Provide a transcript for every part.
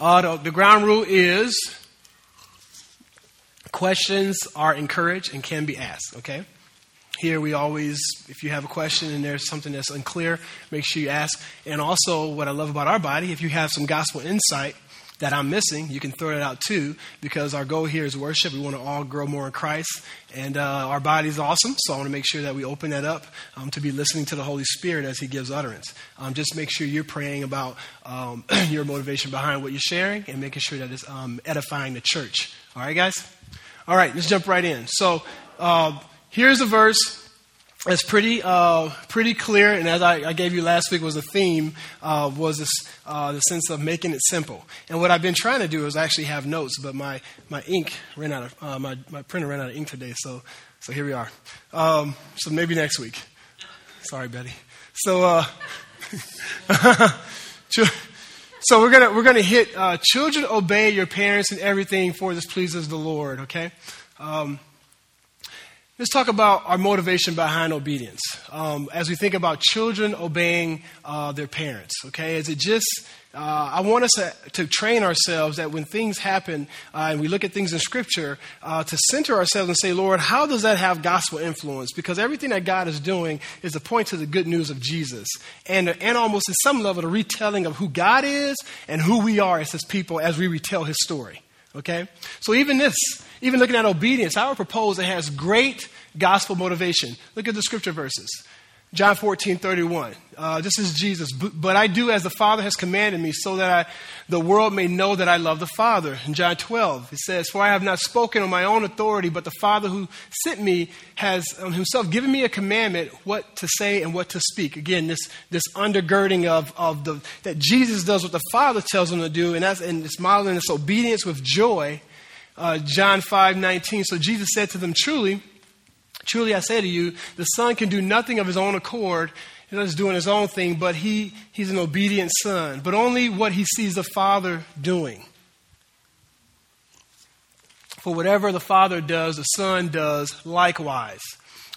Uh, the, the ground rule is questions are encouraged and can be asked, okay? Here we always, if you have a question and there's something that's unclear, make sure you ask. And also, what I love about our body, if you have some gospel insight, that I'm missing, you can throw it out too, because our goal here is worship. We want to all grow more in Christ, and uh, our body is awesome. So I want to make sure that we open that up um, to be listening to the Holy Spirit as He gives utterance. Um, just make sure you're praying about um, your motivation behind what you're sharing, and making sure that it's um, edifying the church. All right, guys. All right, let's jump right in. So uh, here's a verse it's pretty uh, pretty clear, and as I, I, gave you last week was a theme uh, was this, uh, the sense of making it simple. And what I've been trying to do is actually have notes, but my, my ink ran out of uh, my my printer ran out of ink today, so so here we are. Um, so maybe next week. Sorry, Betty. So uh, so we're gonna we're gonna hit uh, children obey your parents and everything for this pleases the Lord. Okay. Um, Let's talk about our motivation behind obedience. Um, as we think about children obeying uh, their parents, okay? Is it just, uh, I want us to, to, train ourselves that when things happen uh, and we look at things in Scripture, uh, to center ourselves and say, Lord, how does that have gospel influence? Because everything that God is doing is to point to the good news of Jesus and, and almost at some level the retelling of who God is and who we are as His people as we retell His story. Okay? So even this, even looking at obedience, I would propose it has great gospel motivation. Look at the scripture verses. John 14, 31. Uh, this is Jesus. But I do as the Father has commanded me, so that I, the world may know that I love the Father. In John 12, it says, For I have not spoken on my own authority, but the Father who sent me has um, himself given me a commandment what to say and what to speak. Again, this, this undergirding of, of the, that Jesus does what the Father tells him to do, and, that's, and it's modeling this obedience with joy. Uh, John 5, 19. So Jesus said to them, Truly, Truly I say to you, the Son can do nothing of his own accord. He's not just doing his own thing, but he, he's an obedient son. But only what he sees the Father doing. For whatever the Father does, the Son does likewise.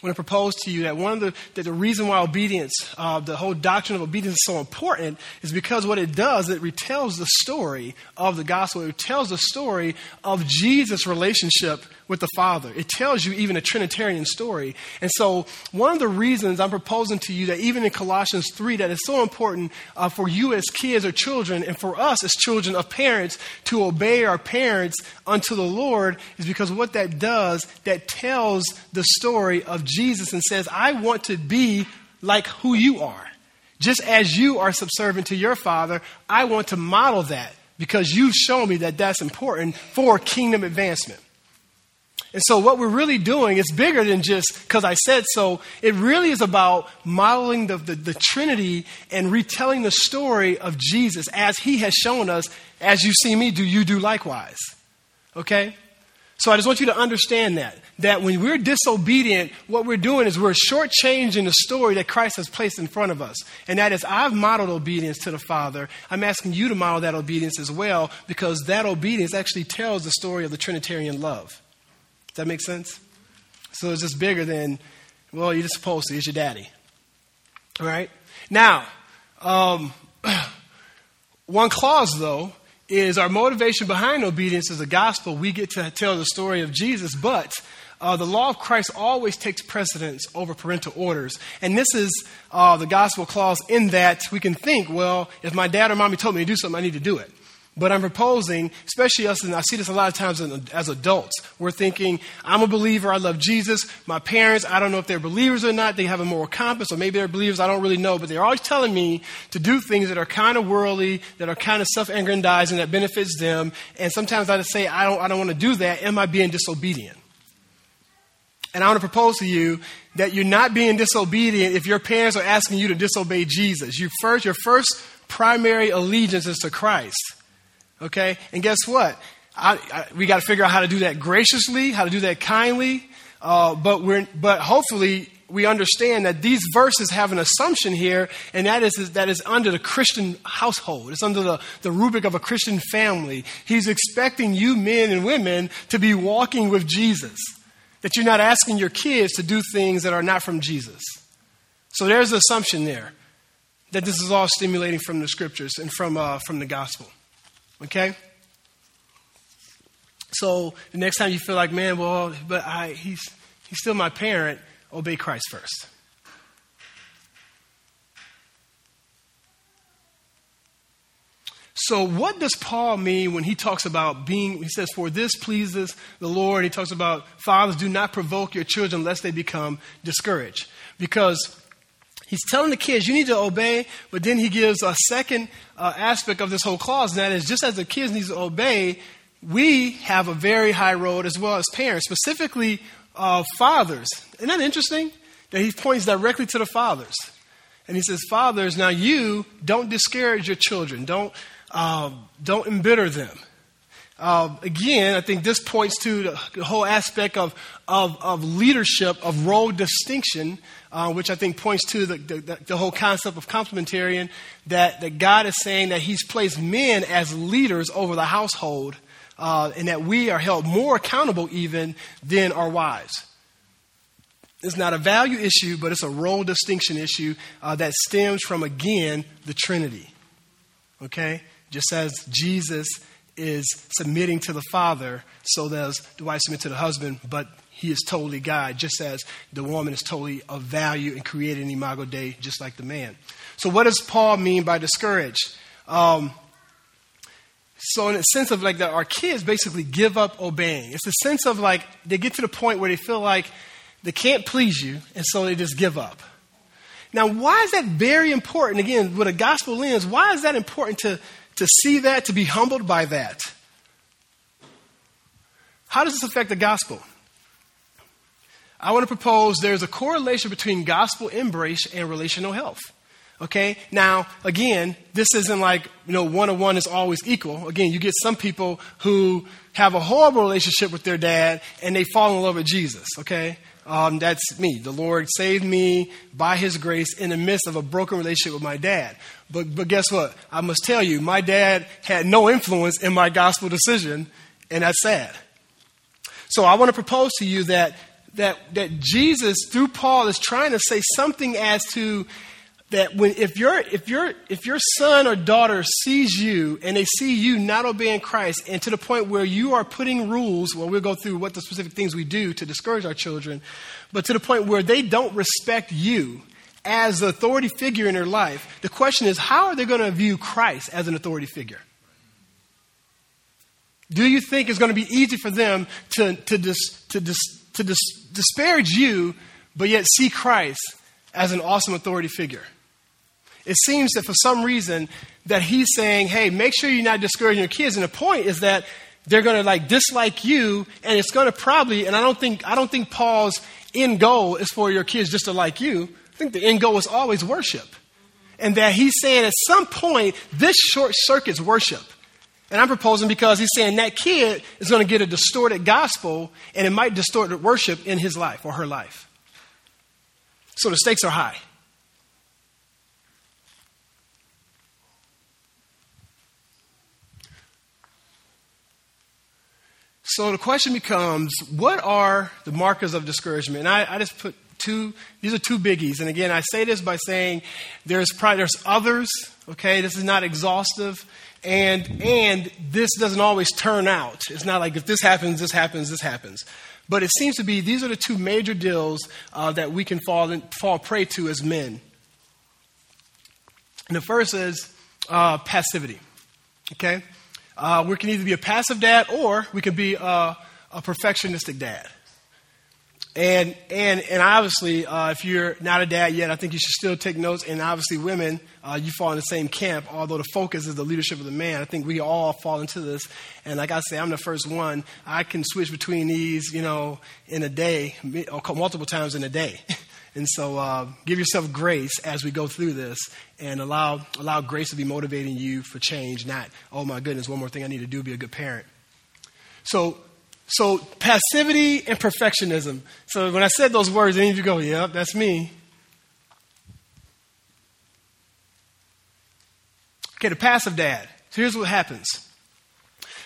I want to propose to you that one of the, that the reason why obedience, uh, the whole doctrine of obedience is so important is because what it does, it retells the story of the gospel. It tells the story of Jesus' relationship with the Father. It tells you even a Trinitarian story. And so, one of the reasons I'm proposing to you that even in Colossians 3, that is so important uh, for you as kids or children, and for us as children of parents to obey our parents unto the Lord, is because what that does, that tells the story of Jesus and says, I want to be like who you are. Just as you are subservient to your Father, I want to model that because you've shown me that that's important for kingdom advancement. And so, what we're really doing is bigger than just because I said so. It really is about modeling the, the, the, Trinity and retelling the story of Jesus as he has shown us. As you see me do, you do likewise. Okay? So, I just want you to understand that. That when we're disobedient, what we're doing is we're shortchanging the story that Christ has placed in front of us. And that is, I've modeled obedience to the Father. I'm asking you to model that obedience as well because that obedience actually tells the story of the Trinitarian love. Does that make sense? So it's just bigger than, well, you're just supposed to. It's your daddy. All right? Now, um, one clause, though, is our motivation behind obedience is the gospel. We get to tell the story of Jesus, but uh, the law of Christ always takes precedence over parental orders. And this is uh, the gospel clause in that we can think, well, if my dad or mommy told me to do something, I need to do it. But I'm proposing, especially us, and I see this a lot of times as adults, we're thinking, I'm a believer, I love Jesus. My parents, I don't know if they're believers or not, they have a moral compass, or maybe they're believers, I don't really know, but they're always telling me to do things that are kind of worldly, that are kind of self aggrandizing, that benefits them. And sometimes I just say, I don't, I don't want to do that. Am I being disobedient? And I want to propose to you that you're not being disobedient if your parents are asking you to disobey Jesus. You first, your first primary allegiance is to Christ. Okay? And guess what? I, I, we got to figure out how to do that graciously, how to do that kindly. Uh, but we're, but hopefully we understand that these verses have an assumption here, and that is that is under the Christian household. It's under the, the rubric of a Christian family. He's expecting you men and women to be walking with Jesus. That you're not asking your kids to do things that are not from Jesus. So there's the assumption there that this is all stimulating from the scriptures and from, uh, from the gospel. Okay? So the next time you feel like, man, well, but I, he's, he's still my parent, obey Christ first. So, what does Paul mean when he talks about being, he says, for this pleases the Lord? He talks about fathers, do not provoke your children lest they become discouraged. Because he's telling the kids, you need to obey, but then he gives a second uh, aspect of this whole clause, and that is just as the kids need to obey, we have a very high road as well as parents, specifically uh, fathers. Isn't that interesting? That he points directly to the fathers. And he says, Fathers, now you don't discourage your children. Don't uh, don't embitter them. Uh, again, I think this points to the, the whole aspect of, of, of, leadership, of role distinction, uh, which I think points to the, the, the, whole concept of complementarian, that, that God is saying that He's placed men as leaders over the household, uh, and that we are held more accountable even than our wives. It's not a value issue, but it's a role distinction issue uh, that stems from, again, the Trinity. Okay? Just as Jesus is submitting to the Father, so does the wife submit to the husband, but he is totally God, just as the woman is totally of value and created in Imago Dei, just like the man. So, what does Paul mean by discouraged? Um, so, in a sense of like that, our kids basically give up obeying. It's a sense of like they get to the point where they feel like they can't please you, and so they just give up. Now, why is that very important? Again, with a gospel lens, why is that important to to see that, to be humbled by that. How does this affect the gospel? I want to propose there's a correlation between gospel embrace and relational health. Okay? Now, again, this isn't like, you know, one on one is always equal. Again, you get some people who have a horrible relationship with their dad and they fall in love with Jesus. Okay? Um, that's me. The Lord saved me by His grace in the midst of a broken relationship with my dad. But, but guess what? I must tell you, my dad had no influence in my gospel decision, and that's sad. So I want to propose to you that, that, that Jesus, through Paul, is trying to say something as to that when if your if your if your son or daughter sees you and they see you not obeying Christ and to the point where you are putting rules, well we'll go through what the specific things we do to discourage our children, but to the point where they don't respect you as the authority figure in their life, the question is how are they going to view Christ as an authority figure? Do you think it's going to be easy for them to, to, dis, to, dis, to dis, disparage you, but yet see Christ as an awesome authority figure? It seems that for some reason that he's saying, hey, make sure you're not discouraging your kids. And the point is that they're going to like dislike you, and it's going to probably, and I don't think, I don't think Paul's end goal is for your kids just to like you. I think the end goal is always worship. And that he's saying at some point, this short circuits worship. And I'm proposing because he's saying that kid is going to get a distorted gospel and it might distort the worship in his life or her life. So the stakes are high. So the question becomes what are the markers of discouragement? And I, I, just put two, these are two biggies. And again, I say this by saying there's probably, there's others, okay? This is not exhaustive. And, and this doesn't always turn out. It's not like if this happens, this happens, this happens. But it seems to be these are the two major deals uh, that we can fall, in, fall prey to as men. And the first is uh, passivity, okay? Uh, we can either be a passive dad or we can be a, a perfectionistic dad. And, and, and obviously, uh, if you're not a dad yet, I think you should still take notes. And obviously, women, uh, you fall in the same camp, although the focus is the leadership of the man. I think we all fall into this. And like I say, I'm the first one. I can switch between these, you know, in a day, or multiple times in a day. And so uh, give yourself grace as we go through this and allow, allow grace to be motivating you for change, not, oh my goodness, one more thing I need to do, be a good parent. So, so passivity and perfectionism. So when I said those words, any of you go, yep, that's me. Okay, the passive dad. So here's what happens.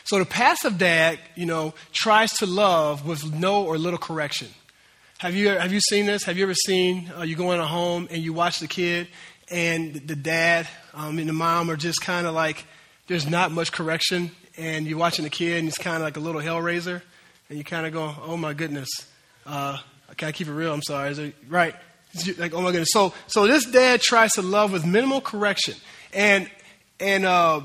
So the passive dad, you know, tries to love with no or little correction. Have you, have you seen this? Have you ever seen uh, you go in a home and you watch the kid and the dad um, and the mom are just kind of like there's not much correction, and you're watching a kid and he's kind of like a little hellraiser, and you kind of go, oh my goodness, uh, can I keep it real? I'm sorry. Right. Like, oh my goodness. So, so this dad tries to love with minimal correction. And, and, uh,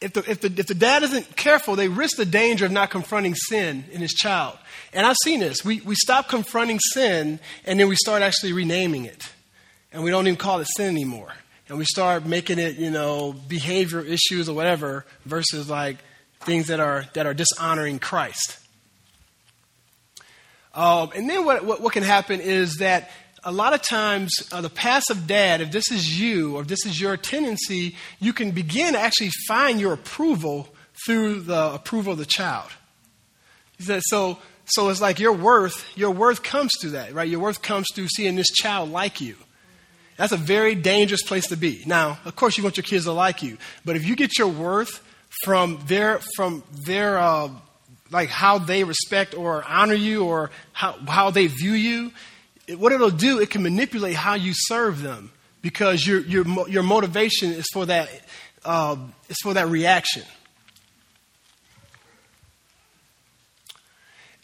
if the, if, the, if the dad isn't careful, they risk the danger of not confronting sin in his child. And I've seen this. We, we stop confronting sin, and then we start actually renaming it. And we don't even call it sin anymore. And we start making it, you know, behavior issues or whatever, versus like things that are, that are dishonoring Christ. Um, and then what, what, what, can happen is that a lot of times uh, the passive dad, if this is you or if this is your tendency, you can begin to actually find your approval through the approval of the child. So, so it's like your worth, your worth comes through that, right? Your worth comes through seeing this child like you. That's a very dangerous place to be. Now, of course, you want your kids to like you, but if you get your worth from their from their uh, like how they respect or honor you or how, how they view you, it, what it'll do, it can manipulate how you serve them because your, your, your motivation is for that, uh, is for that reaction.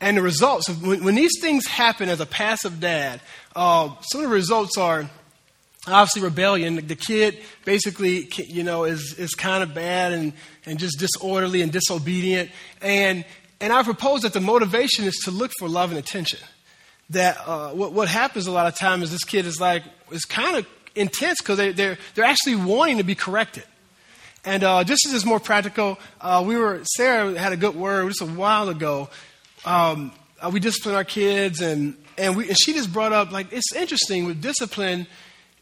And the results, when, when, these things happen as a passive dad, uh, some of the results are obviously rebellion. The kid basically, you know, is, is kind of bad and, and just disorderly and disobedient. And and I propose that the motivation is to look for love and attention. That uh, what, what happens a lot of times is this kid is like, is kind of intense because they, they're, they're actually wanting to be corrected. And uh, just as it's more practical, uh, we were, Sarah had a good word just a while ago. Um, uh, we discipline our kids, and, and, we, and she just brought up, like, it's interesting with discipline.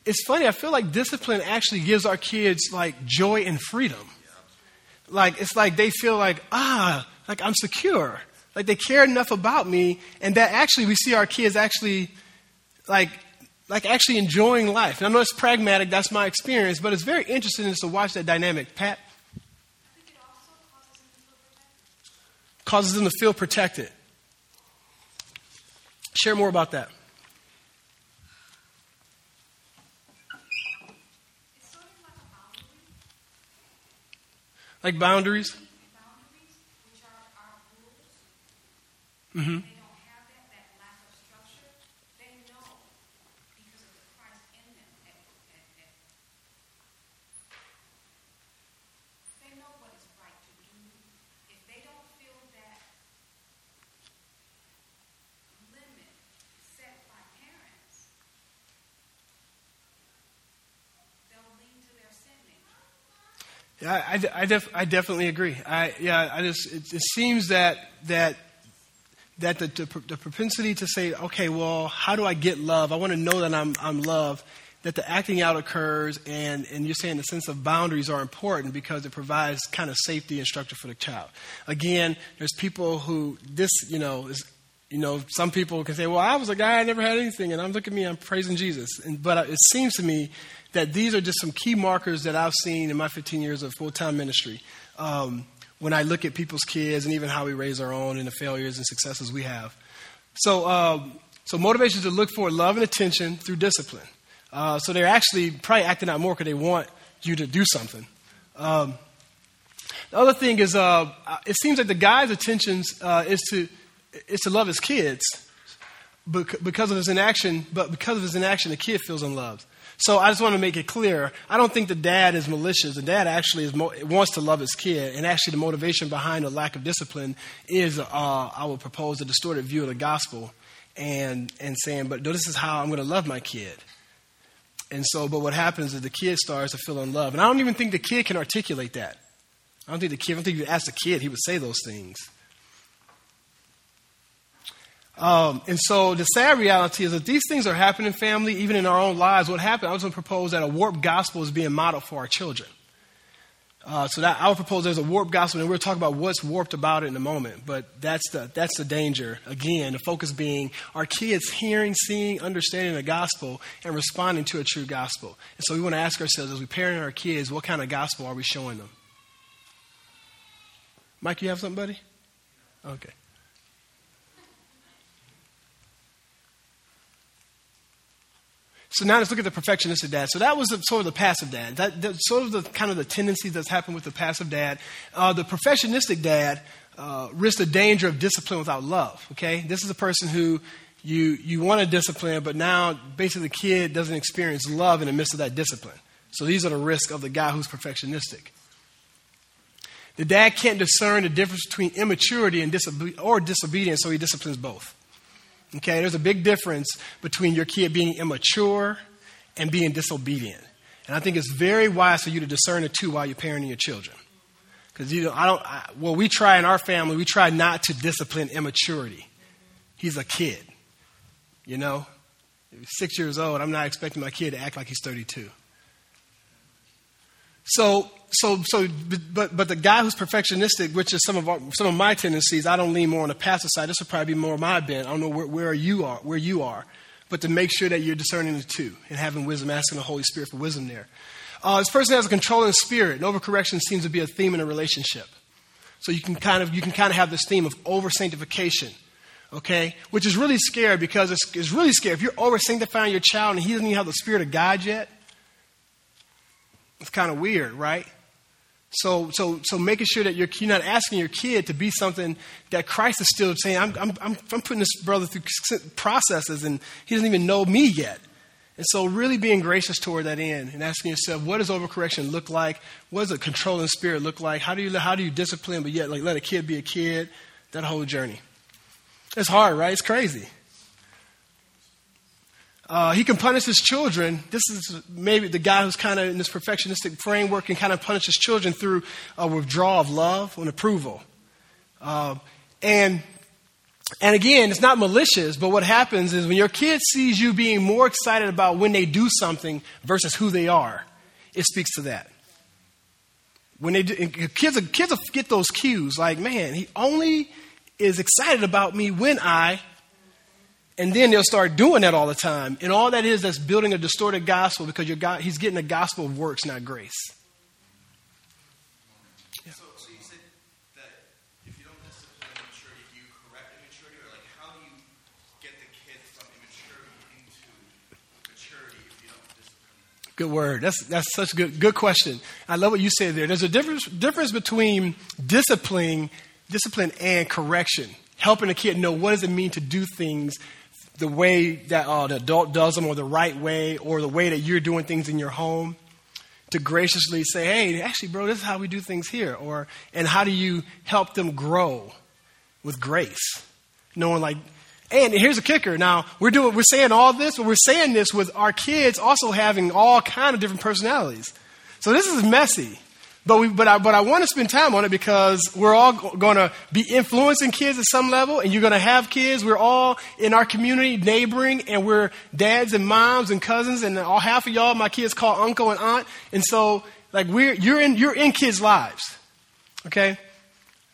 It's funny, I feel like discipline actually gives our kids, like, joy and freedom. Like, it's like they feel like, ah, like I'm secure. Like they care enough about me, and that actually we see our kids actually like like actually enjoying life. And I know it's pragmatic, that's my experience, but it's very interesting just to watch that dynamic. Pat? Causes them to feel protected. Share more about that. Like boundaries? Mm-hmm. Yeah, I, I, def, I definitely agree. I, yeah, I just, it, it seems that, that, that the, the, the, propensity to say, okay, well, how do I get love? I want to know that I'm, I'm loved. That the acting out occurs, and, and you're saying the sense of boundaries are important because it provides kind of safety and structure for the child. Again, there's people who, this, you know, is you know, some people can say, well, I was a guy, I never had anything, and I'm looking at me, I'm praising Jesus. And, but it seems to me that these are just some key markers that I've seen in my 15 years of full time ministry. Um, when I look at people's kids and even how we raise our own and the failures and successes we have. So, um, so motivation is to look for love and attention through discipline. Uh, so they're actually probably acting out more because they want you to do something. Um, the other thing is, uh, it seems like the guy's intentions uh, is to is to love his kids, because of his inaction. But because of his inaction, the kid feels unloved. So I just want to make it clear. I don't think the dad is malicious. The dad actually is wants to love his kid, and actually the motivation behind the lack of discipline is, uh, I would propose, a distorted view of the gospel, and and saying, but this is how I'm going to love my kid. And so, but what happens is the kid starts to feel unloved, and I don't even think the kid can articulate that. I don't think the kid. I don't think if you ask the kid, he would say those things. Um, and so the sad reality is that these things are happening, family, even in our own lives. What happened? I was going to propose that a warped gospel is being modeled for our children. Uh, so that I would propose there's a warped gospel, and we'll talk about what's warped about it in a moment. But that's the that's the danger. Again, the focus being our kids hearing, seeing, understanding the gospel, and responding to a true gospel. And so we want to ask ourselves as we parent our kids, what kind of gospel are we showing them? Mike, you have something, buddy? Okay. So now let's look at the perfectionistic dad. So that was the, sort of the passive dad. That, that, sort of the kind of the tendencies that's happened with the passive dad. Uh, the perfectionistic dad uh, risks the danger of discipline without love. Okay, this is a person who you you want to discipline, but now basically the kid doesn't experience love in the midst of that discipline. So these are the risks of the guy who's perfectionistic. The dad can't discern the difference between immaturity and disobe- or disobedience, so he disciplines both. Okay, there's a big difference between your kid being immature and being disobedient. And I think it's very wise for you to discern the two while you're parenting your children. Because you know, I don't. I, well, we try in our family, we try not to discipline immaturity. He's a kid, you know. Six years old. I'm not expecting my kid to act like he's 32. So, so, so, but, but the guy who's perfectionistic, which is some of our, some of my tendencies, I don't lean more on the passive side. This will probably be more my bent. I don't know where, where you are, where you are, but to make sure that you're discerning the two and having wisdom, asking the Holy Spirit for wisdom there. Uh, this person has a controlling spirit. And overcorrection seems to be a theme in a relationship. So you can kind of you can kind of have this theme of over sanctification, okay? Which is really scary because it's, it's really scary if you're over sanctifying your child and he doesn't even have the spirit of God yet. It's kind of weird, right? So, so, so making sure that you're, you're not asking your kid to be something that Christ is still saying, I'm, I'm, I'm, I'm putting this brother through processes and he doesn't even know me yet. And so, really being gracious toward that end and asking yourself, what does overcorrection look like? What does a controlling spirit look like? How do you, how do you discipline, but yet like, let a kid be a kid? That whole journey. It's hard, right? It's crazy. Uh, he can punish his children. This is maybe the guy who's kind of in this perfectionistic framework can kind of punish his children through a withdrawal of love and approval. Uh, and and again, it's not malicious, but what happens is when your kid sees you being more excited about when they do something versus who they are, it speaks to that. When they do, kids, kids get those cues like, man, he only is excited about me when I and then they'll start doing that all the time. And all that is, that's building a distorted gospel because God, he's getting a gospel of works, not grace. Yeah. So, so, you said that if you don't discipline immaturity, do you correct immaturity? Or like how do you get the kid from immaturity into maturity if you don't discipline? Good word. That's, that's such a good, good question. I love what you said there. There's a difference, difference between discipline, discipline and correction. Helping a kid know what does it mean to do things the way that uh, the adult does them or the right way or the way that you're doing things in your home to graciously say hey actually bro this is how we do things here. Or and how do you help them grow with grace? Knowing like and here's a kicker. Now we're doing we're saying all this but we're saying this with our kids also having all kind of different personalities. So this is messy but, we, but, I, but I want to spend time on it because we're all going to be influencing kids at some level, and you're going to have kids. We're all in our community neighboring, and we're dads and moms and cousins, and all half of y'all, my kids call uncle and aunt. And so, like, we're, you're, in, you're in kids' lives, okay?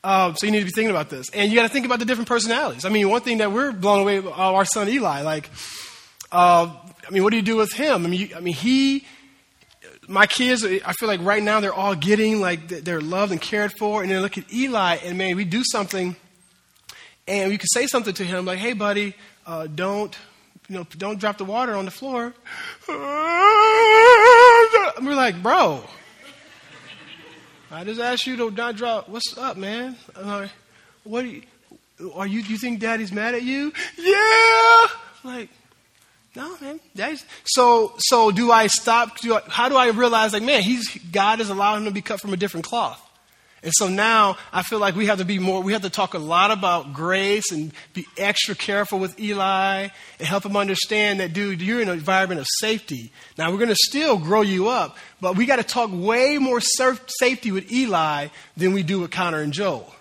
Uh, so you need to be thinking about this. And you got to think about the different personalities. I mean, one thing that we're blown away uh, our son Eli, like, uh, I mean, what do you do with him? I mean, you, I mean, he my kids, I feel like right now they're all getting like they're loved and cared for. And then look at Eli, and man, we do something, and we could say something to him like, "Hey, buddy, uh, don't." You know, don't drop the water on the floor. And we're like, bro, I just asked you to not drop. What's up, man? Like, what are you, are you? Do you think Daddy's mad at you? Yeah. Like, no, man. So, so do I stop? Do I, how do I realize, like, man, he's, God is allowing him to be cut from a different cloth? And so now I feel like we have to be more, we have to talk a lot about grace and be extra careful with Eli and help him understand that, dude, you're in an environment of safety. Now we're going to still grow you up, but we got to talk way more safety with Eli than we do with Connor and Joel.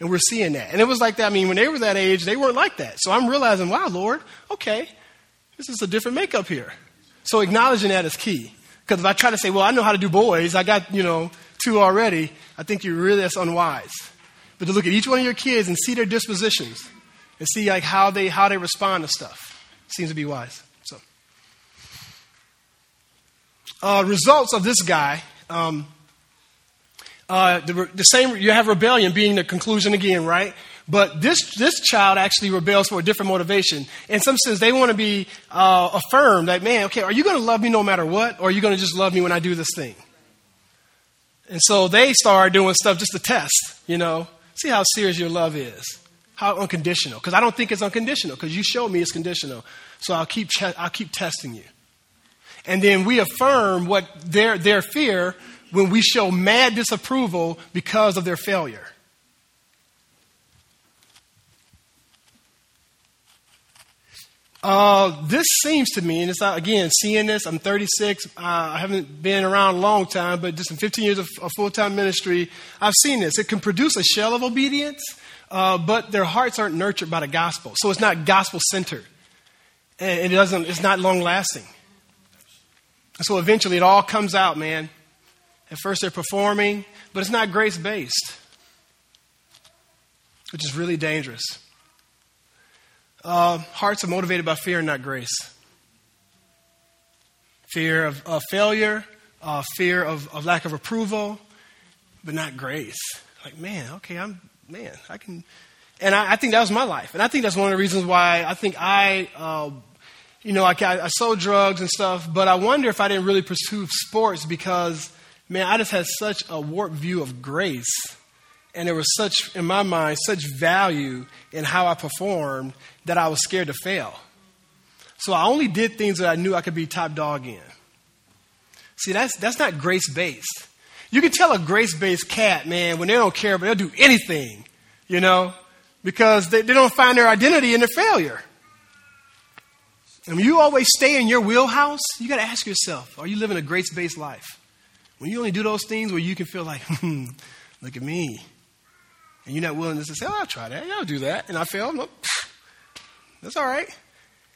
And we're seeing that. And it was like that. I mean, when they were that age, they weren't like that. So I'm realizing, wow, Lord, okay, this is a different makeup here. So acknowledging that is key. Because if I try to say, well, I know how to do boys, I got, you know, two already, I think you're really, that's unwise. But to look at each one of your kids and see their dispositions and see like how they, how they respond to stuff seems to be wise. So, uh, results of this guy, um, Uh, the, the same, you have rebellion being the conclusion again, right? But this, this child actually rebels for a different motivation. In some sense, they want to be uh, affirmed that, man, okay, are you going to love me no matter what, or are you going to just love me when I do this thing? And so they start doing stuff just to test, you know, see how serious your love is, how unconditional. Because I don't think it's unconditional, because you show me it's conditional. So I'll keep, I'll keep testing you. And then we affirm what their, their fear when we show mad disapproval because of their failure. Uh, this seems to me, and it's not, again, seeing this, I'm 36, uh, I haven't been around a long time, but just in 15 years of, of full time ministry, I've seen this. It can produce a shell of obedience, uh, but their hearts aren't nurtured by the gospel. So it's not gospel centered. And it doesn't, it's not long lasting. So eventually it all comes out, man. At first they're performing, but it's not grace based, which is really dangerous. Uh, hearts are motivated by fear and not grace. Fear of, of failure, uh, fear of, of lack of approval, but not grace. Like, man, okay, I'm, man, I can. And I, I think that was my life. And I think that's one of the reasons why I think I, uh, you know, I, I sold drugs and stuff, but I wonder if I didn't really pursue sports because, man, I just had such a warped view of grace and there was such, in my mind, such value in how I performed that I was scared to fail. So I only did things that I knew I could be top dog in. See, that's, that's not grace based. You can tell a grace based cat, man, when they don't care, but they'll do anything, you know, because they, they don't find their identity in their failure. And when you always stay in your wheelhouse, you got to ask yourself, are you living a grace based life? When you only do those things where you can feel like, hmm, look at me. And you're not willing to say, oh, I'll try that. Yeah, I'll do that. And I fail. Look, that's all right.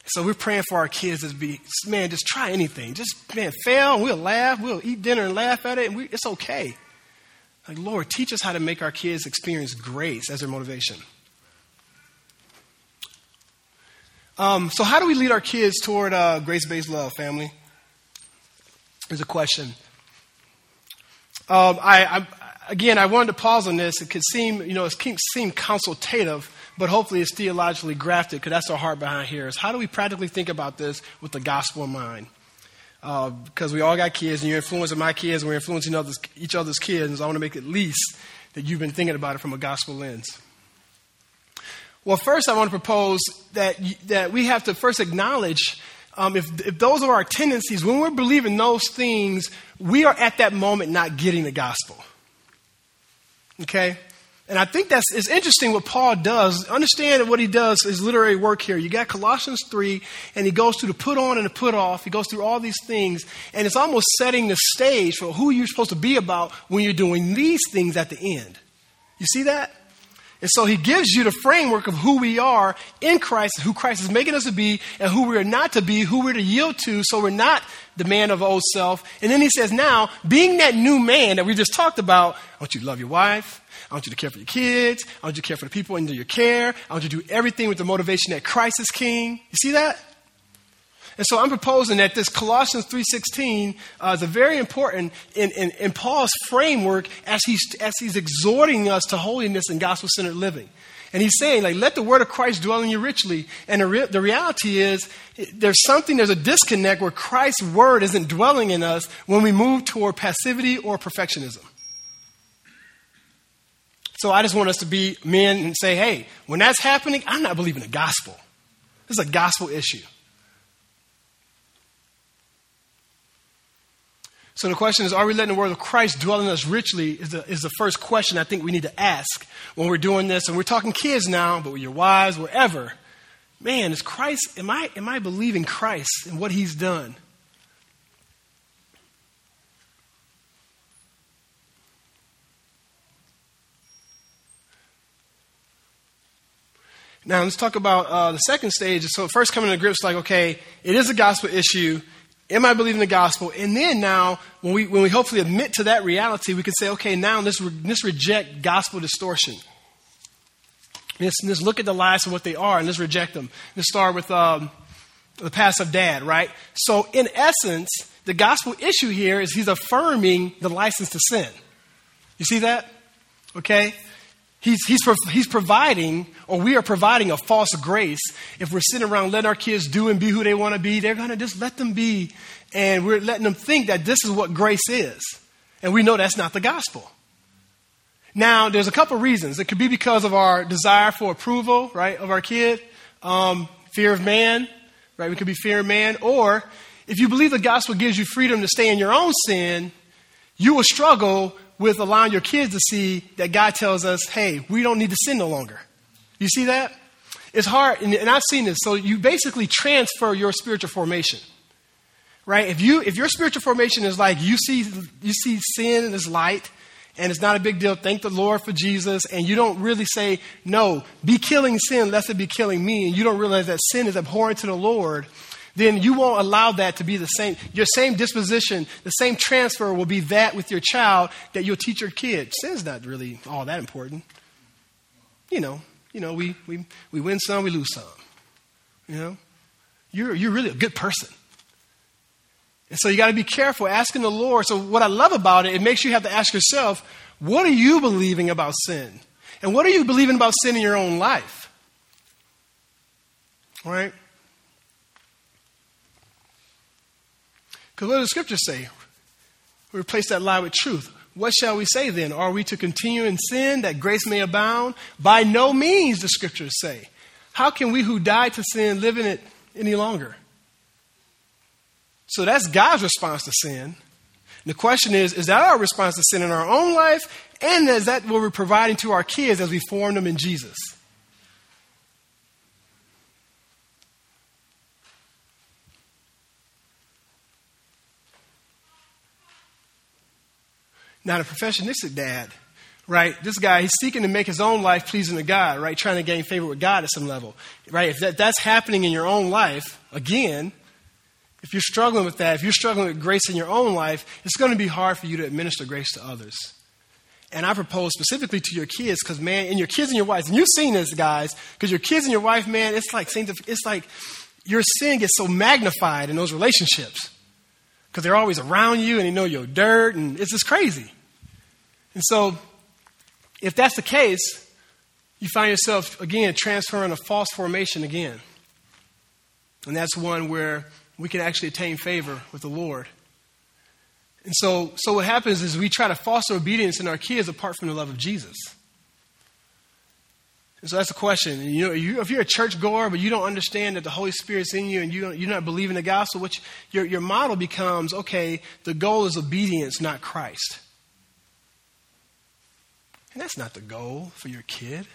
So we're praying for our kids to be, man, just try anything. Just, man, fail and we'll laugh. We'll eat dinner and laugh at it. And we, it's okay. Like, Lord, teach us how to make our kids experience grace as their motivation. Um, so, how do we lead our kids toward uh, grace based love, family? There's a question. Um, I, I, again, I wanted to pause on this. It could seem, you know, it can seem consultative, but hopefully it's theologically grafted because that's our heart behind here. Is how do we practically think about this with the gospel in mind? Uh, because we all got kids, and you're influencing my kids, and we're influencing others, each other's kids. So I want to make at least that you've been thinking about it from a gospel lens. Well, first, I want to propose that, that we have to first acknowledge um, if, if those are our tendencies, when we're believing those things, we are at that moment not getting the gospel. Okay? And I think that's it's interesting what Paul does. Understand what he does is literary work here. You got Colossians 3, and he goes through the put on and the put off. He goes through all these things, and it's almost setting the stage for who you're supposed to be about when you're doing these things at the end. You see that? And so he gives you the framework of who we are in Christ, who Christ is making us to be, and who we're not to be, who we're to yield to, so we're not the man of old self. And then he says, now, being that new man that we just talked about, I want you to love your wife. I want you to care for your kids. I want you to care for the people under your care. I want you to do everything with the motivation that Christ is king. You see that? And so I'm proposing that this Colossians 3.16 uh, is a very important in, in, in, Paul's framework as he's, as he's exhorting us to holiness and gospel-centered living. And he's saying, like, let the word of Christ dwell in you richly. And the, re- the reality is, there's something, there's a disconnect where Christ's word isn't dwelling in us when we move toward passivity or perfectionism. So I just want us to be men and say, hey, when that's happening, I'm not believing the gospel. This is a gospel issue. So the question is, are we letting the word of Christ dwell in us richly? Is the, is the first question I think we need to ask when we're doing this. And we're talking kids now, but your wives, wherever. Man, is Christ, am I, am I believing Christ and what he's done? Now, let's talk about uh, the second stage. So, first coming to grips, like, okay, it is a gospel issue. Am I believing the gospel? And then now, when we, when we hopefully admit to that reality, we can say, okay, now let's, re- let's reject gospel distortion. Let's, let's look at the lies of what they are and let's reject them. Let's start with um, the passive dad, right? So, in essence, the gospel issue here is he's affirming the license to sin. You see that? Okay? He's, he's, he's providing, or we are providing a false grace. If we're sitting around letting our kids do and be who they want to be, they're going to just let them be. And we're letting them think that this is what grace is. And we know that's not the gospel. Now, there's a couple reasons. It could be because of our desire for approval, right, of our kid, um, fear of man, right? We could be fear of man. Or if you believe the gospel gives you freedom to stay in your own sin, you will struggle with allowing your kids to see that God tells us, hey, we don't need to sin no longer. You see that? It's hard, and, and I've seen this. So you basically transfer your spiritual formation. Right? If you if your spiritual formation is like you see you see sin as light and it's not a big deal, thank the Lord for Jesus, and you don't really say, No, be killing sin, lest it be killing me, and you don't realize that sin is abhorrent to the Lord, then you won't allow that to be the same. Your same disposition, the same transfer will be that with your child that you'll teach your kid. Sin's not really all that important. You know, you know, we, we, we win some, we lose some. You know? You're, you're really a good person. And so you got to be careful asking the Lord. So, what I love about it, it makes you have to ask yourself, what are you believing about sin? And what are you believing about sin in your own life? Right? Because what does the scriptures say? We replace that lie with truth. What shall we say then? Are we to continue in sin that grace may abound? By no means, the scriptures say. How can we who died to sin live in it any longer? So that's God's response to sin. The question is, is that our response to sin in our own life? And is that what we're providing to our kids as we form them in Jesus? Now, a professionistic dad, right? This guy, he's seeking to make his own life pleasing to God, right? Trying to gain favor with God at some level, right? If that, that's happening in your own life, again, if you're struggling with that, if you're struggling with grace in your own life, it's going to be hard for you to administer grace to others. And I propose specifically to your kids, because man, and your kids and your wives, and you've seen this, guys, because your kids and your wife, man, it's like it's like your sin gets so magnified in those relationships because they're always around you and they know your dirt, and it's just crazy. And so, if that's the case, you find yourself, again, transferring a false formation again. And that's one where we can actually attain favor with the Lord. And so, so what happens is we try to foster obedience in our kids apart from the love of Jesus. And so that's the question. You know, you, if you're a church goer, but you don't understand that the Holy Spirit's in you and you you're not believing the gospel, which your, your model becomes okay, the goal is obedience, not Christ. And that's not the goal for your kid.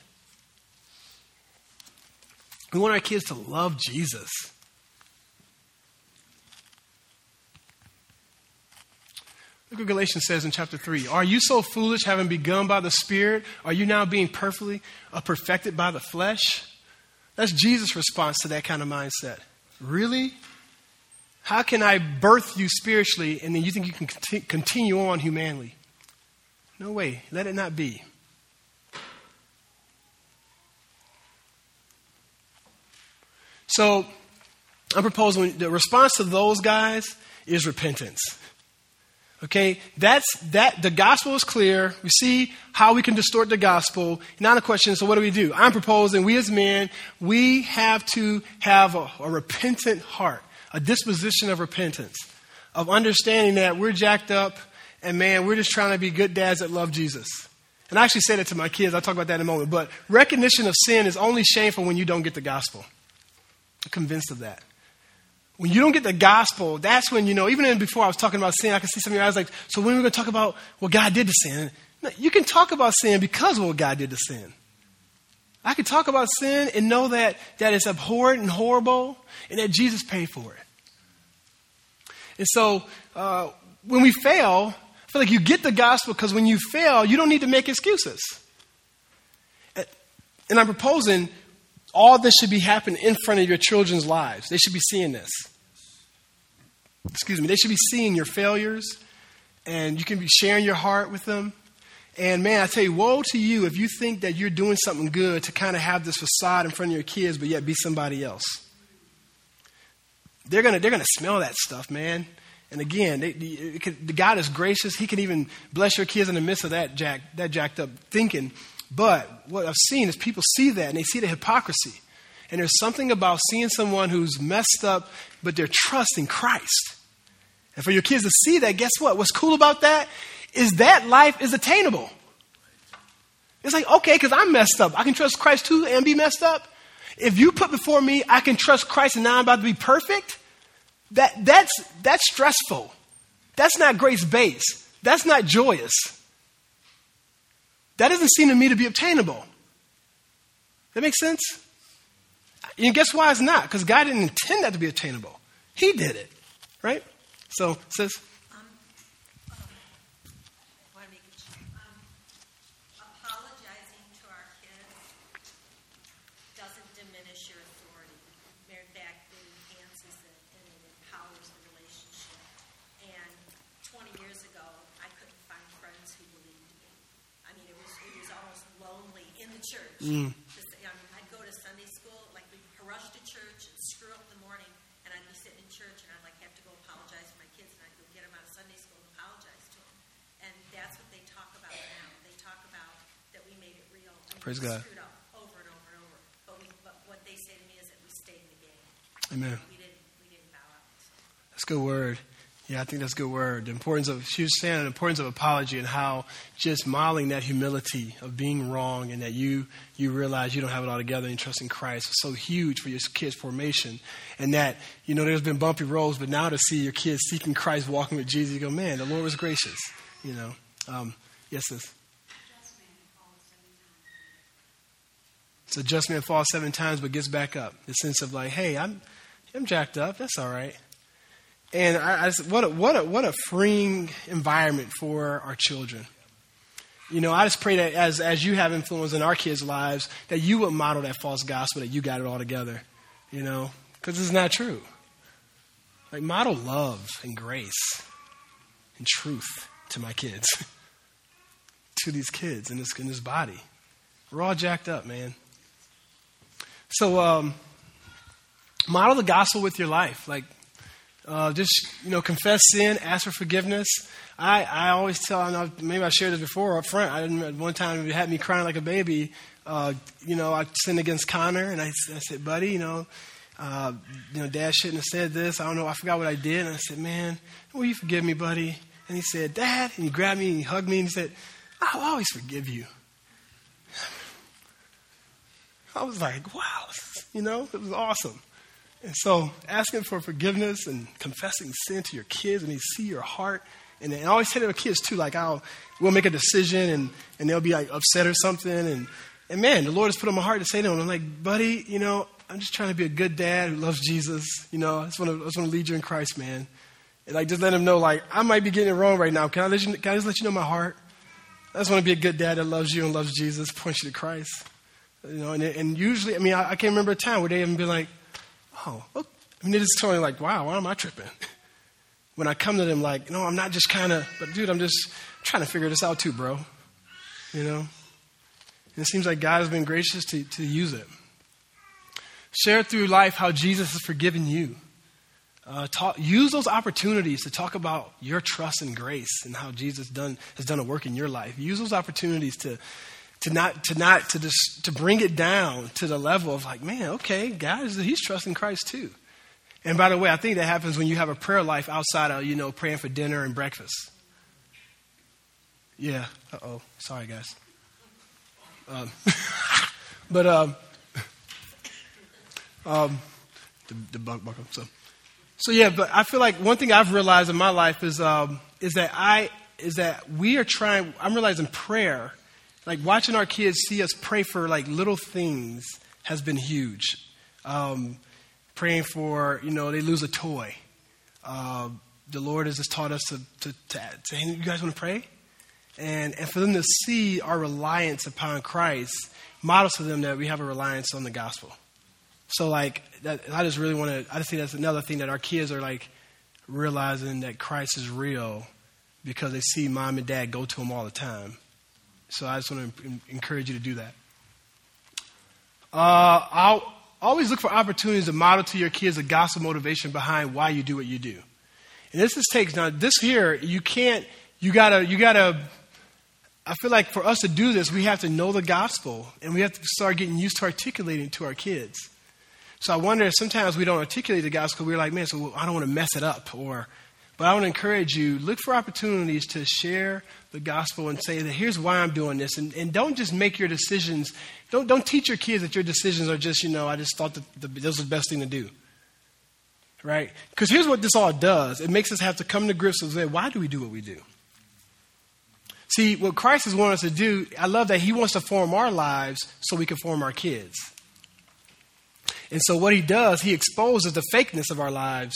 We want our kids to love Jesus. Look what Galatians says in chapter 3. Are you so foolish, having begun by the Spirit? Are you now being perfectly uh, perfected by the flesh? That's Jesus' response to that kind of mindset. Really? How can I birth you spiritually and then you think you can continue on humanly? No way. Let it not be. So, I'm proposing the response to those guys is repentance. Okay, that's that. The gospel is clear. We see how we can distort the gospel. Now the question is, so what do we do? I'm proposing we as men, we have to have a, a repentant heart, a disposition of repentance, of understanding that we're jacked up, and man, we're just trying to be good dads that love Jesus. And I actually said it to my kids. I'll talk about that in a moment. But recognition of sin is only shameful when you don't get the gospel. I'm convinced of that. When you don't get the gospel, that's when, you know, even before I was talking about sin, I can see some of your eyes like, so when are we going to talk about what God did to sin? No, you can talk about sin because of what God did to sin. I can talk about sin and know that, that it's abhorrent and horrible and that Jesus paid for it. And so uh, when we fail, I feel like you get the gospel because when you fail, you don't need to make excuses. And I'm proposing all this should be happening in front of your children's lives. They should be seeing this. Excuse me. They should be seeing your failures, and you can be sharing your heart with them. And man, I tell you, woe to you if you think that you're doing something good to kind of have this facade in front of your kids, but yet be somebody else. They're gonna they're gonna smell that stuff, man. And again, they, the, the God is gracious. He can even bless your kids in the midst of that jack, that jacked up thinking. But what I've seen is people see that and they see the hypocrisy. And there's something about seeing someone who's messed up, but they're trusting Christ. And for your kids to see that, guess what? What's cool about that is that life is attainable. It's like, okay, because I'm messed up. I can trust Christ too and be messed up. If you put before me, I can trust Christ and now I'm about to be perfect, that, that's, that's stressful. That's not grace based. That's not joyous. That doesn't seem to me to be obtainable. That makes sense? And guess why it's not? Because God didn't intend that to be attainable. He did it, right? So, sis. Um, um, want to make it short. Um, apologizing to our kids doesn't diminish your authority. In fact, it enhances it and it empowers the relationship. And 20 years ago, I couldn't find friends who believed me. I mean, it was it was almost lonely in the church. Mm. To say, I mean, I'd go to Sunday school, like we'd rush to church and screw up in the morning, and I'd be sitting in church and I'd like have to go apologize to my kids, and I'd go get them out of Sunday school and apologize to them. And that's what they talk about now. They talk about that we made it real. I mean, Praise God. Screwed up over and over and over. But, we, but what they say to me is that we stayed in the game. Amen. We didn't. We didn't bow out. So. That's a good word. Yeah, I think that's a good word. The importance of, she was saying the importance of apology and how just modeling that humility of being wrong and that you, you realize you don't have it all together and you trust in Christ is so huge for your kids' formation. And that, you know, there's been bumpy roads, but now to see your kids seeking Christ, walking with Jesus, you go, man, the Lord was gracious, you know. Um, yes, sis. So just man falls seven times but gets back up. The sense of like, hey, I'm, I'm jacked up. That's all right. And I, I just, what a, what a what a freeing environment for our children. You know, I just pray that as as you have influence in our kids' lives, that you would model that false gospel that you got it all together. You know, because it's not true. Like model love and grace and truth to my kids, to these kids in this in this body. We're all jacked up, man. So, um, model the gospel with your life. Like, uh, just you know, confess sin, ask for forgiveness. I, I always tell, I know maybe I shared this before up front. I didn't, one time it had me crying like a baby. Uh, you know, I sinned against Connor, and I, I said, buddy, you know, uh, you know, Dad shouldn't have said this. I don't know. I forgot what I did. And I said, man, will you forgive me, buddy? And he said, Dad, and he grabbed me and he hugged me and he said, I'll always forgive you. I was like, wow, you know, it was awesome. And so asking for forgiveness and confessing sin to your kids and they see your heart. And I always say to the kids too, like I'll we'll make a decision and, and they'll be like upset or something. And, and man, the Lord has put on my heart to say to them, I'm like, buddy, you know, I'm just trying to be a good dad who loves Jesus. You know, I just want to, I just want to lead you in Christ, man. And like just let them know, like, I might be getting it wrong right now. Can I, let you, can I just let you know my heart? I just want to be a good dad that loves you and loves Jesus, points you to Christ. You know, and, and usually, I mean, I, I can't remember a time where they haven't been like, oh, look. I mean, they just totally like, wow, why am I tripping? When I come to them, like, no, I'm not just kind of, but dude, I'm just trying to figure this out too, bro. You know? And it seems like God has been gracious to, to use it. Share through life how Jesus has forgiven you. Uh, talk, use those opportunities to talk about your trust and grace and how Jesus done, has done a work in your life. Use those opportunities to, to not to not to just to bring it down to the level of like, man, okay, is he's trusting Christ too. And by the way, I think that happens when you have a prayer life outside of you know praying for dinner and breakfast. Yeah. Uh oh. Sorry, guys. Um, but um, um, the, the bug buckle. So, so yeah. But I feel like one thing I've realized in my life is um, is that I is that we are trying. I'm realizing prayer like watching our kids see us pray for like little things has been huge. Um, praying for you know they lose a toy. Uh, the Lord has just taught us to to, to, to you guys want to pray, and and for them to see our reliance upon Christ models for them that we have a reliance on the gospel. So like that, I just really want to. I just think that's another thing that our kids are like realizing that Christ is real because they see mom and dad go to him all the time. So I just want to encourage you to do that. Uh, I'll always look for opportunities to model to your kids the gospel motivation behind why you do what you do. And this just takes now this here, you can't you gotta you gotta I feel like for us to do this, we have to know the gospel and we have to start getting used to articulating to our kids. So I wonder if sometimes we don't articulate the gospel, we're like, man, so I don't want to mess it up or but I want to encourage you, look for opportunities to share the gospel and say that here's why I'm doing this. And, and don't just make your decisions, don't, don't teach your kids that your decisions are just, you know, I just thought that the, this was the best thing to do. Right? Because here's what this all does it makes us have to come to grips with why do we do what we do? See, what Christ has wanted us to do, I love that He wants to form our lives so we can form our kids. And so, what He does, He exposes the fakeness of our lives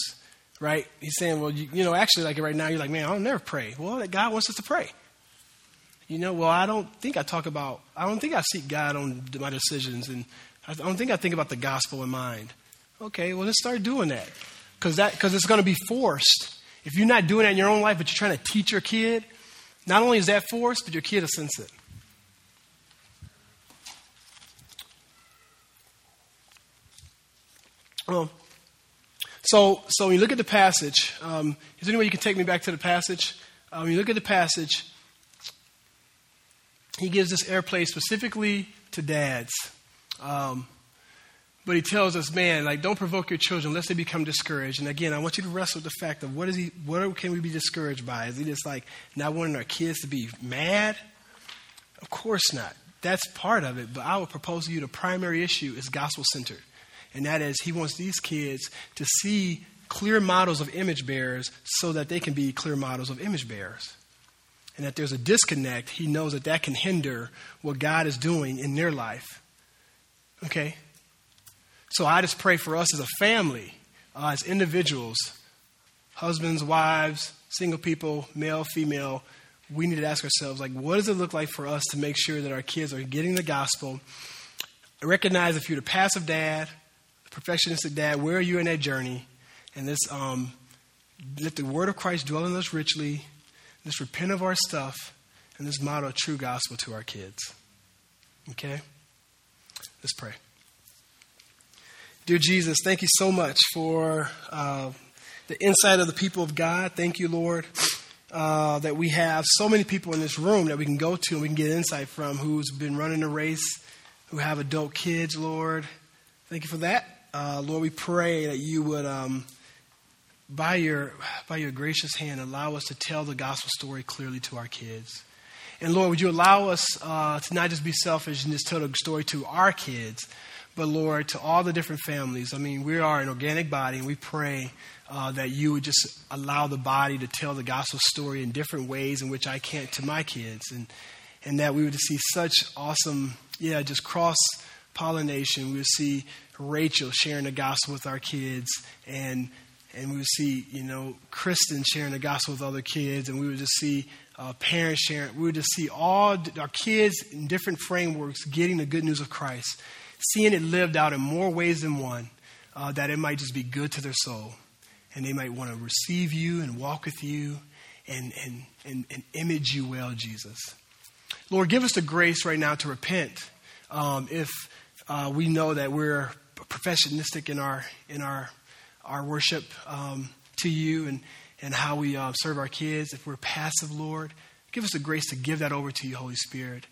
right? He's saying, well, you, you, know, actually, like right now, you're like, man, I'll never pray. Well, God wants us to pray. You know, well, I don't think I talk about, I don't think I seek God on my decisions, and I don't think I think about the gospel in mind. Okay, well, let's start doing that, because that because it's going to be forced. If you're not doing that in your own life, but you're trying to teach your kid, not only is that forced, but your kid will sense it. Well, so, so when you look at the passage, um, is there any way you can take me back to the passage? Um, when you look at the passage, he gives this airplay specifically to dads. Um, but he tells us, man, like don't provoke your children lest they become discouraged. And again, I want you to wrestle with the fact of what is he what can we be discouraged by? Is he just like not wanting our kids to be mad? Of course not. That's part of it. But I would propose to you the primary issue is gospel centered and that is he wants these kids to see clear models of image bearers so that they can be clear models of image bearers. And that there's a disconnect, he knows that that can hinder what God is doing in their life. Okay? So I just pray for us as a family, uh, as individuals, husbands, wives, single people, male, female, we need to ask ourselves, like, what does it look like for us to make sure that our kids are getting the gospel? Recognize if you're the passive dad, perfectionistic dad, where are you in that journey? And let's um, let the word of Christ dwell in us richly. Let's repent of our stuff and let's model a true gospel to our kids. Okay? Let's pray. Dear Jesus, thank you so much for uh, the insight of the people of God. Thank you, Lord, uh, that we have so many people in this room that we can go to and we can get insight from who's been running a race, who have adult kids, Lord. Thank you for that. Uh, Lord, we pray that you would, um, by, your, by your gracious hand, allow us to tell the gospel story clearly to our kids. And Lord, would you allow us uh, to not just be selfish and just tell the story to our kids, but Lord, to all the different families. I mean, we are an organic body, and we pray uh, that you would just allow the body to tell the gospel story in different ways in which I can't to my kids, and and that we would see such awesome, yeah, just cross pollination. We would see Rachel sharing the gospel with our kids, and and we would see, you know, Kristen sharing the gospel with other kids, and we would just see uh, parents sharing. We would just see all our kids in different frameworks getting the good news of Christ, seeing it lived out in more ways than one, uh, that it might just be good to their soul, and they might want to receive you and walk with you, and and and, and image you well, Jesus. Lord, give us the grace right now to repent um, if uh, we know that we're professionistic in our in our our worship um, to you and and how we uh, serve our kids. If we're passive, Lord, give us the grace to give that over to you, Holy Spirit,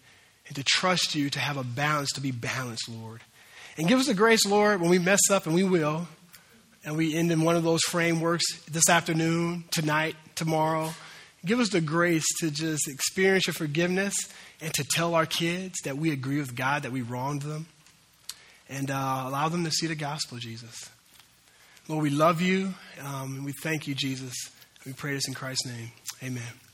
and to trust you to have a balance to be balanced, Lord. And give us the grace, Lord, when we mess up, and we will, and we end in one of those frameworks this afternoon, tonight, tomorrow. Give us the grace to just experience your forgiveness and to tell our kids that we agree with God, that we wronged them and uh, allow them to see the gospel, Jesus. Lord, we love you, um, and we thank you, Jesus. We pray this in Christ's name. Amen.